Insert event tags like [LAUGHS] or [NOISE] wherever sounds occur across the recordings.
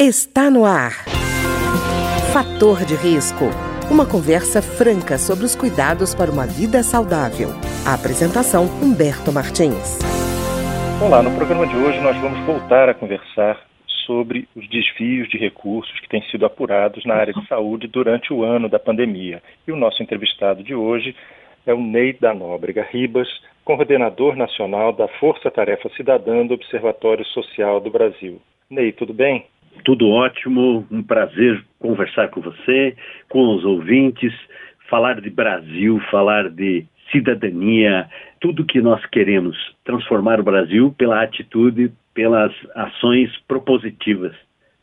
Está no ar. Fator de risco. Uma conversa franca sobre os cuidados para uma vida saudável. A apresentação Humberto Martins. Olá, no programa de hoje nós vamos voltar a conversar sobre os desvios de recursos que têm sido apurados na área de saúde durante o ano da pandemia. E o nosso entrevistado de hoje é o Ney da Nóbrega Ribas, coordenador nacional da Força Tarefa Cidadã do Observatório Social do Brasil. Ney, tudo bem? Tudo ótimo, um prazer conversar com você, com os ouvintes, falar de Brasil, falar de cidadania, tudo que nós queremos, transformar o Brasil pela atitude, pelas ações propositivas,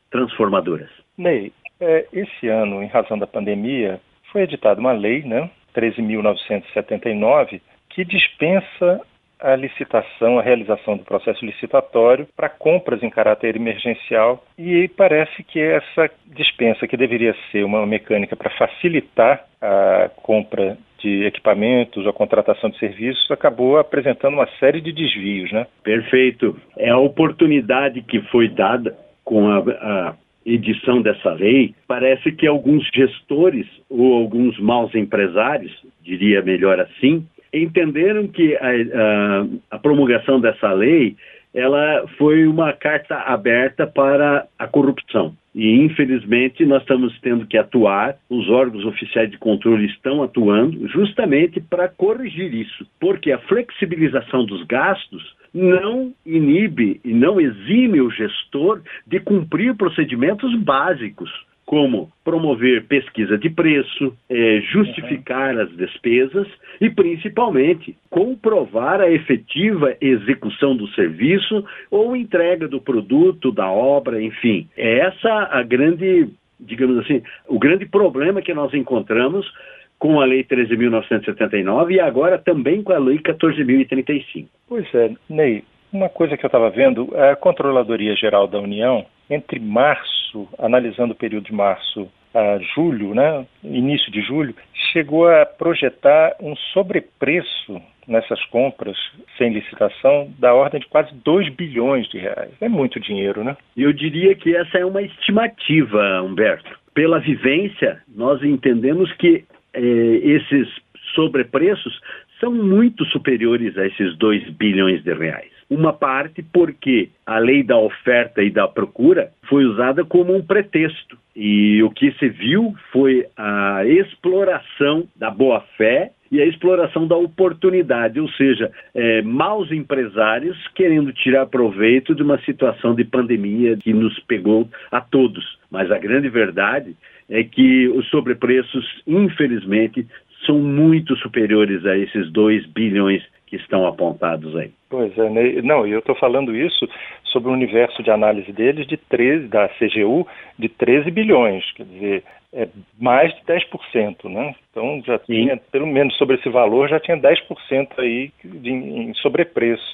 transformadoras. Ney, é, esse ano, em razão da pandemia, foi editada uma lei, né, 13.979, que dispensa a licitação, a realização do processo licitatório para compras em caráter emergencial e parece que essa dispensa, que deveria ser uma mecânica para facilitar a compra de equipamentos, a contratação de serviços, acabou apresentando uma série de desvios, né? Perfeito. É a oportunidade que foi dada com a, a edição dessa lei, parece que alguns gestores ou alguns maus empresários, diria melhor assim, entenderam que a, a, a promulgação dessa lei ela foi uma carta aberta para a corrupção. E, infelizmente, nós estamos tendo que atuar, os órgãos oficiais de controle estão atuando justamente para corrigir isso, porque a flexibilização dos gastos não inibe e não exime o gestor de cumprir procedimentos básicos como promover pesquisa de preço, é, justificar as despesas e, principalmente, comprovar a efetiva execução do serviço ou entrega do produto, da obra, enfim. É essa a grande, digamos assim, o grande problema que nós encontramos com a Lei 13.979 e agora também com a Lei 14.035. Pois é, Ney, uma coisa que eu estava vendo, a Controladoria Geral da União, entre março, analisando o período de março a julho, né, início de julho, chegou a projetar um sobrepreço nessas compras sem licitação da ordem de quase 2 bilhões de reais. É muito dinheiro, né? Eu diria que essa é uma estimativa, Humberto. Pela vivência, nós entendemos que eh, esses sobrepreços são muito superiores a esses 2 bilhões de reais. Uma parte porque a lei da oferta e da procura foi usada como um pretexto. E o que se viu foi a exploração da boa-fé e a exploração da oportunidade, ou seja, é, maus empresários querendo tirar proveito de uma situação de pandemia que nos pegou a todos. Mas a grande verdade é que os sobrepreços, infelizmente, são muito superiores a esses 2 bilhões que estão apontados aí. Pois é, né? não, eu estou falando isso sobre o universo de análise deles de 13, da CGU de 13 bilhões, quer dizer, é mais de 10%, né? Então já Sim. tinha, pelo menos sobre esse valor, já tinha 10% aí de, em sobrepreço.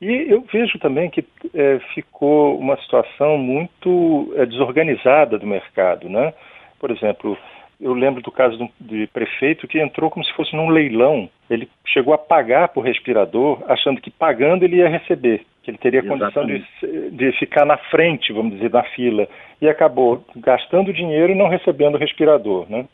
E eu vejo também que é, ficou uma situação muito é, desorganizada do mercado, né? Por exemplo, eu lembro do caso de, de prefeito que entrou como se fosse num leilão. Ele chegou a pagar por respirador, achando que pagando ele ia receber, que ele teria Exatamente. condição de, de ficar na frente, vamos dizer, na fila. E acabou gastando dinheiro e não recebendo o respirador. Né?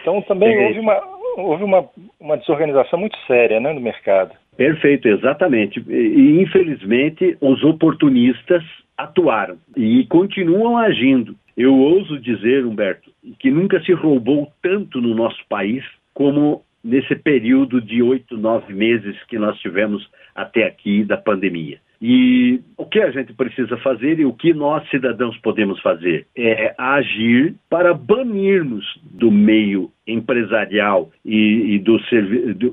Então também houve, uma, houve uma, uma desorganização muito séria né, no mercado. Perfeito, exatamente. E, infelizmente, os oportunistas atuaram e continuam agindo. Eu ouso dizer, Humberto, que nunca se roubou tanto no nosso país como nesse período de oito, nove meses que nós tivemos até aqui da pandemia. E o que a gente precisa fazer e o que nós, cidadãos, podemos fazer é agir para banirmos do meio empresarial e, e do,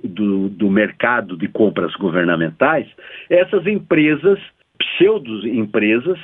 do, do mercado de compras governamentais essas empresas, pseudo-empresas,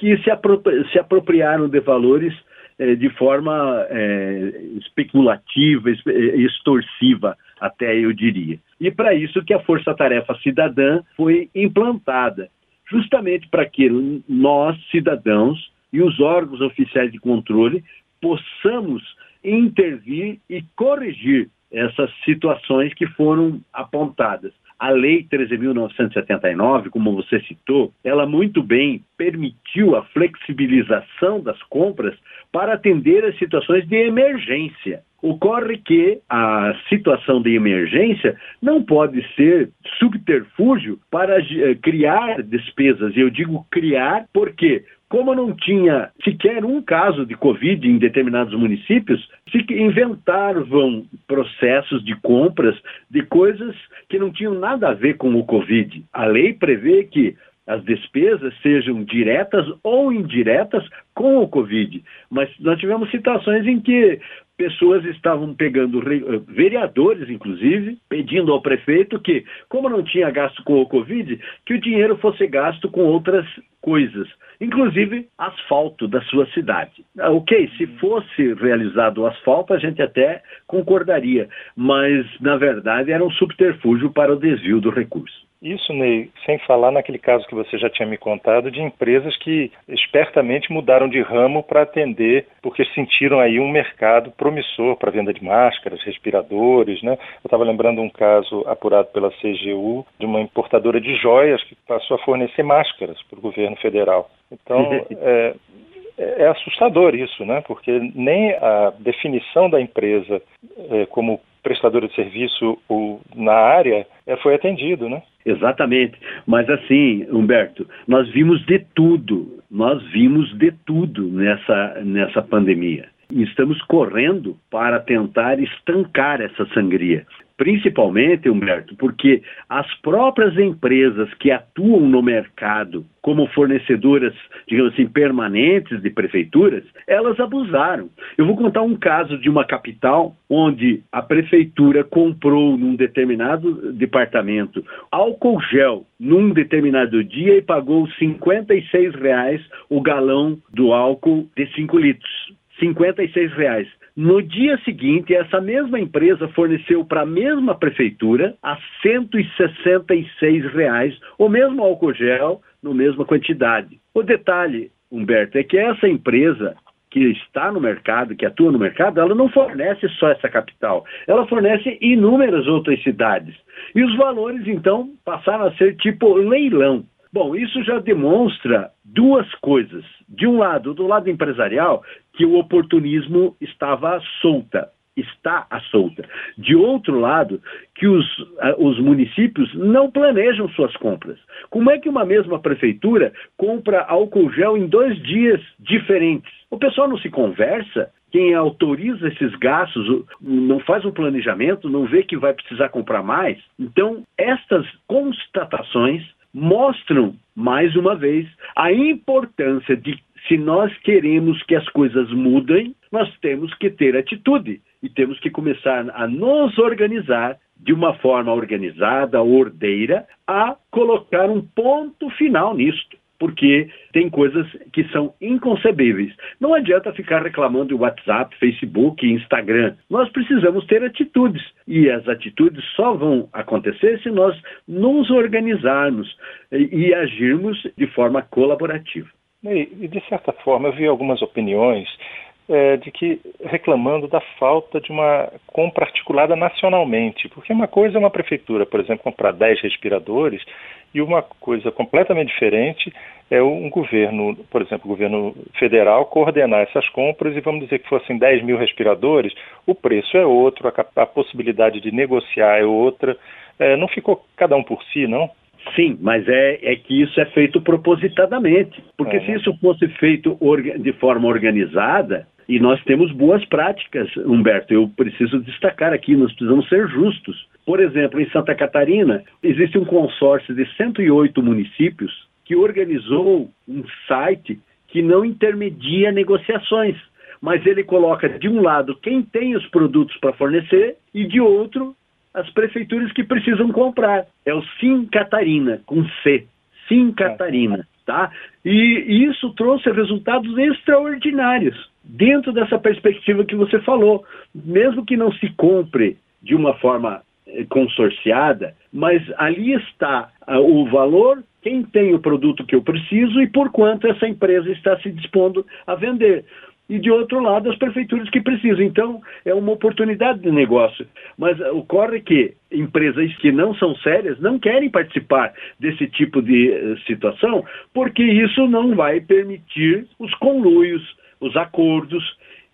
que se, apropri se apropriaram de valores eh, de forma eh, especulativa, eh, extorsiva, até eu diria. E para isso que a Força Tarefa Cidadã foi implantada, justamente para que nós, cidadãos, e os órgãos oficiais de controle possamos intervir e corrigir essas situações que foram apontadas. A Lei 13.979, como você citou, ela muito bem permitiu a flexibilização das compras para atender as situações de emergência. Ocorre que a situação de emergência não pode ser subterfúgio para eh, criar despesas. Eu digo criar porque como não tinha sequer um caso de Covid em determinados municípios, se inventavam processos de compras de coisas que não tinham nada a ver com o Covid. A lei prevê que as despesas sejam diretas ou indiretas com o Covid. Mas nós tivemos situações em que pessoas estavam pegando, eh, vereadores inclusive, pedindo ao prefeito que, como não tinha gasto com o Covid, que o dinheiro fosse gasto com outras coisas, inclusive asfalto da sua cidade. Ah, ok, se fosse realizado o asfalto, a gente até concordaria, mas na verdade era um subterfúgio para o desvio do recurso. Isso, Ney, sem falar naquele caso que você já tinha me contado de empresas que espertamente mudaram de ramo para atender, porque sentiram aí um mercado promissor para venda de máscaras, respiradores, né? Eu estava lembrando um caso apurado pela CGU de uma importadora de joias que passou a fornecer máscaras para o governo federal. Então, [LAUGHS] é, é assustador isso, né? Porque nem a definição da empresa é, como prestadora de serviço ou na área é, foi atendido, né? Exatamente. Mas assim, Humberto, nós vimos de tudo, nós vimos de tudo nessa, nessa pandemia. E estamos correndo para tentar estancar essa sangria. Principalmente, Humberto, porque as próprias empresas que atuam no mercado como fornecedoras, digamos assim, permanentes de prefeituras, elas abusaram. Eu vou contar um caso de uma capital onde a prefeitura comprou num determinado departamento álcool gel num determinado dia e pagou 56 reais o galão do álcool de 5 litros. 56 reais. No dia seguinte, essa mesma empresa forneceu para a mesma prefeitura a 166 reais o mesmo álcool gel, no mesma quantidade. O detalhe, Humberto, é que essa empresa que está no mercado, que atua no mercado, ela não fornece só essa capital, ela fornece inúmeras outras cidades. E os valores, então, passaram a ser tipo leilão. Bom, isso já demonstra duas coisas. De um lado, do lado empresarial, que o oportunismo estava solta, está à solta. De outro lado, que os, os municípios não planejam suas compras. Como é que uma mesma prefeitura compra álcool gel em dois dias diferentes? O pessoal não se conversa? Quem autoriza esses gastos não faz um planejamento, não vê que vai precisar comprar mais. Então, estas constatações mostram, mais uma vez, a importância de, se nós queremos que as coisas mudem, nós temos que ter atitude e temos que começar a nos organizar de uma forma organizada, ordeira, a colocar um ponto final nisto porque tem coisas que são inconcebíveis. Não adianta ficar reclamando de WhatsApp, Facebook, Instagram. Nós precisamos ter atitudes e as atitudes só vão acontecer se nós nos organizarmos e, agirmos de forma colaborativa. E, de certa forma, eu vi algumas opiniões é, de que reclamando da falta de uma compra articulada nacionalmente, porque uma coisa é uma prefeitura, por exemplo, comprar 10 respiradores e uma coisa completamente diferente é um governo, por exemplo, o governo federal, coordenar essas compras e vamos dizer que fossem 10 mil respiradores, o preço é outro, a, a possibilidade de negociar é outra. É, não ficou cada um por si, não? Sim, mas é, é que isso é feito propositadamente. Porque é. se isso fosse feito de forma organizada, e nós temos boas práticas, Humberto, eu preciso destacar aqui, nós precisamos ser justos. Por exemplo, em Santa Catarina, existe um consórcio de 108 municípios que organizou um site que não intermedia negociações, mas ele coloca de um lado quem tem os produtos para fornecer e de outro as prefeituras que precisam comprar. É o Sim Catarina, com C. Sim Catarina, tá? E isso trouxe resultados extraordinários dentro dessa perspectiva que você falou. Mesmo que não se compre de uma forma eh, consorciada, mas ali está uh, o valor, quem tem o produto que eu preciso e por quanto essa empresa está se dispondo a vender. e de outro lado as prefeituras que precisam. Então é uma oportunidade de negócio. Mas ocorre que empresas que não são sérias não querem participar desse tipo de uh, situação, porque isso não vai permitir os conluios, os acordos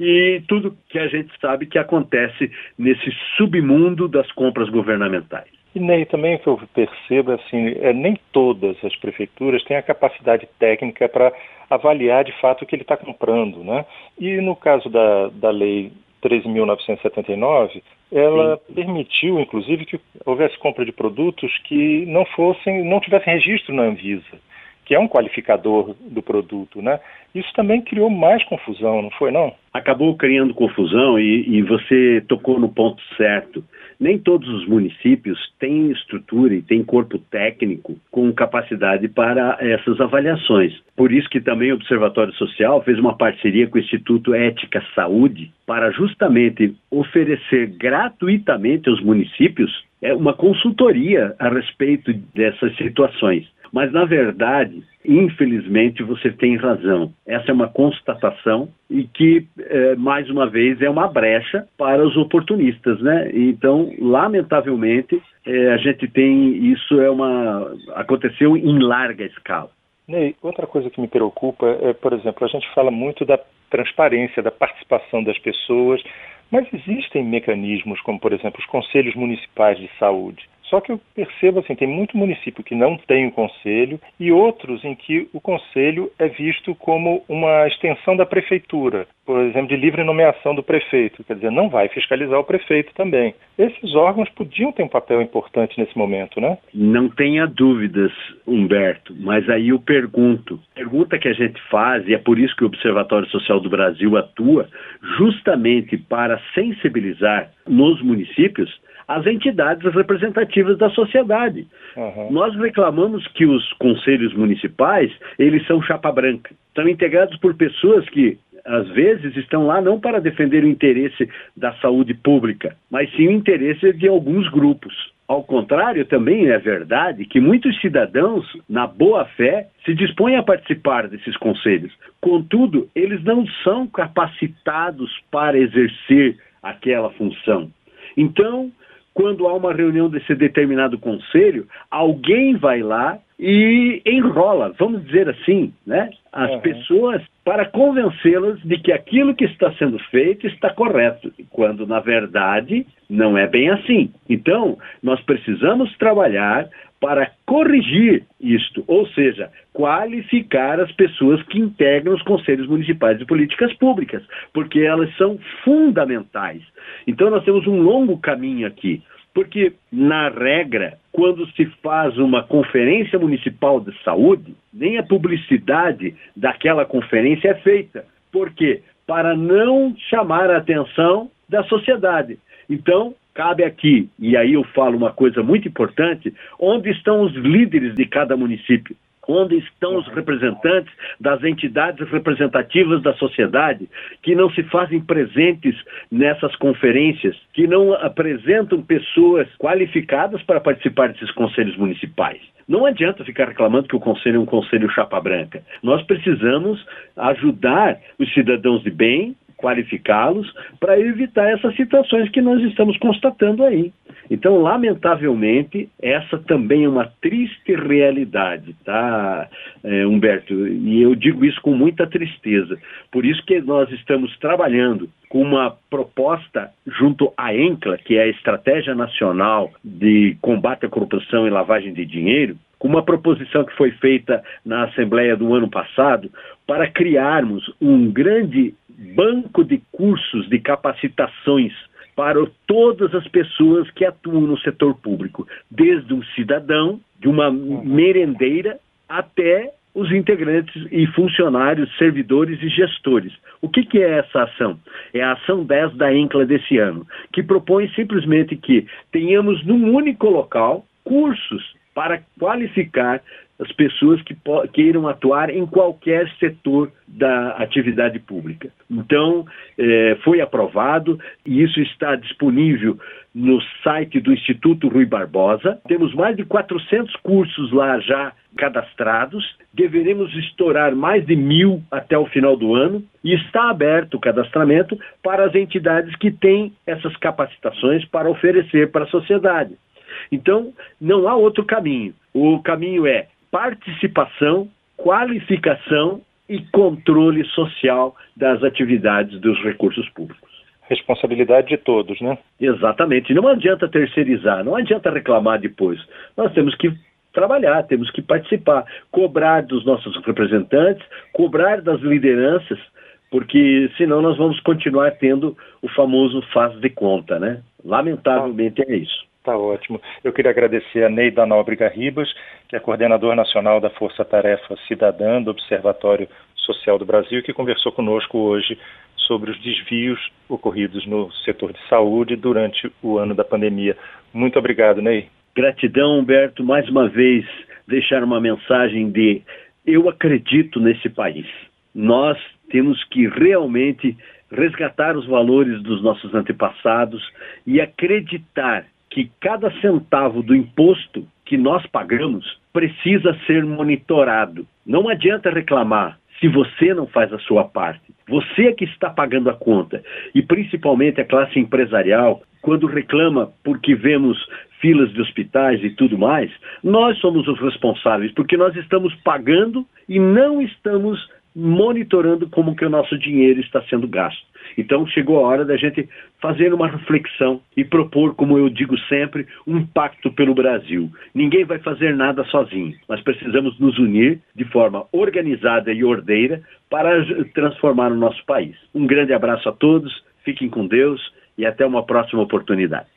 e tudo que a gente sabe que acontece nesse submundo das compras governamentais. E Ney, também que eu percebo, assim, é, nem todas as prefeituras têm a capacidade técnica para avaliar de fato o que ele está comprando, né? E no caso da, da lei 13.979, ela Sim. permitiu, inclusive, que houvesse compra de produtos que não fossem, não tivessem registro na Anvisa, que é um qualificador do produto, né? Isso também criou mais confusão, não foi não? Acabou criando confusão e, e você tocou no ponto certo nem todos os municípios têm estrutura e têm corpo técnico com capacidade para essas avaliações. Por isso que também o Observatório Social fez uma parceria com o Instituto Ética Saúde para justamente oferecer gratuitamente aos municípios é, uma consultoria a respeito dessas situações. Mas, na verdade, infelizmente, você tem razão. Essa é uma constatação e que, é, mais uma vez, é uma brecha para os oportunistas, né? Então, lamentavelmente, é, a gente tem isso é uma aconteceu em larga escala. Ney, outra coisa que me preocupa é, por exemplo, a gente fala muito da transparência, da participação das pessoas, mas existem mecanismos como, por exemplo, os conselhos municipais de saúde. Só que eu percebo assim, tem muito município que não tem o conselho e outros em que o conselho é visto como uma extensão da prefeitura, por exemplo, de livre nomeação do prefeito, quer dizer, não vai fiscalizar o prefeito também. Esses órgãos podiam ter um papel importante nesse momento, né? Não tenha dúvidas, Humberto, mas aí eu pergunto, pergunta que a gente faz e é por isso que o Observatório Social do Brasil atua justamente para sensibilizar nos municípios as entidades representativas da sociedade. Uhum. Nós reclamamos que os conselhos municipais, eles são chapa branca. São integrados por pessoas que às vezes estão lá não para defender o interesse da saúde pública, mas sim o interesse de alguns grupos. Ao contrário, também é verdade que muitos cidadãos, na boa fé, se dispõem a participar desses conselhos. Contudo, eles não são capacitados para exercer aquela função. Então, quando há uma reunião desse determinado conselho, alguém vai lá e enrola, vamos dizer assim, né, as uhum. pessoas para convencê-las de que aquilo que está sendo feito está correto, quando na verdade não é bem assim. Então, nós precisamos trabalhar para corrigir isto, ou seja, qualificar as pessoas que integram os conselhos municipais de políticas públicas, porque elas são fundamentais. Então nós temos um longo caminho aqui, porque na regra, quando se faz uma conferência municipal de saúde, nem a publicidade daquela conferência é feita. Por quê? Para não chamar a atenção da sociedade. Então, cabe aqui, e aí eu falo uma coisa muito importante, onde estão os líderes de cada município? Onde estão os representantes das entidades representativas da sociedade que não se fazem presentes nessas conferências, que não apresentam pessoas qualificadas para participar desses conselhos municipais? Não adianta ficar reclamando que o conselho é um conselho chapa branca. Nós precisamos ajudar os cidadãos de bem, qualificá-los para evitar essas situações que nós estamos constatando aí. Então, lamentavelmente, essa também é uma triste realidade, tá, é, Humberto? E eu digo isso com muita tristeza. Por isso que nós estamos trabalhando com uma proposta junto à ENCLA, que é a Estratégia Nacional de Combate à Corrupção e Lavagem de Dinheiro, com uma proposição que foi feita na Assembleia do ano passado para criarmos um grande banco de cursos de capacitações para todas as pessoas que atuam no setor público, desde um cidadão, de uma merendeira, até os integrantes e funcionários, servidores e gestores. O que, que, é essa ação? É a ação 10 da ENCLA desse ano, que propõe simplesmente que tenhamos num único local cursos para qualificar as pessoas que queiram atuar em qualquer setor da atividade pública. Então, eh, foi aprovado e isso está disponível no site do Instituto Rui Barbosa. Temos mais de 400 cursos lá já cadastrados. Deveremos estourar mais de mil até o final do ano e está aberto o cadastramento para as entidades que têm essas capacitações para oferecer para a sociedade. Então, não há outro caminho. O caminho é participação, qualificação e controle social das atividades dos recursos públicos. Responsabilidade de todos, né? Exatamente. Não adianta terceirizar, não adianta reclamar depois. Nós temos que trabalhar, temos que participar, cobrar dos nossos representantes, cobrar das lideranças, porque senão nós vamos continuar tendo o famoso faz de conta, né? Lamentavelmente é isso. Tá ótimo. Eu queria agradecer a Neida Nóbrega Ribas, que é coordenador nacional da Força Tarefa Cidadã do Observatório Social do Brasil, que conversou conosco hoje sobre os desvios ocorridos no setor de saúde durante o ano da pandemia. Muito obrigado, Ney. Gratidão, Humberto, mais uma vez deixar uma mensagem de eu acredito nesse país. Nós temos que realmente resgatar os valores dos nossos antepassados e acreditar que cada centavo do imposto que nós pagamos precisa ser monitorado. Não adianta reclamar se você não faz a sua parte. Você é que está pagando a conta. E principalmente a classe empresarial, quando reclama porque vemos filas de hospitais e tudo mais, nós somos os responsáveis, porque nós estamos pagando e não estamos monitorando como que o nosso dinheiro está sendo gasto. Então chegou a hora da gente fazer uma reflexão e propor, como eu digo sempre, um pacto pelo Brasil. Ninguém vai fazer nada sozinho. Nós precisamos nos unir de forma organizada e ordeira para transformar o nosso país. Um grande abraço a todos, fiquem com Deus e até uma próxima oportunidade.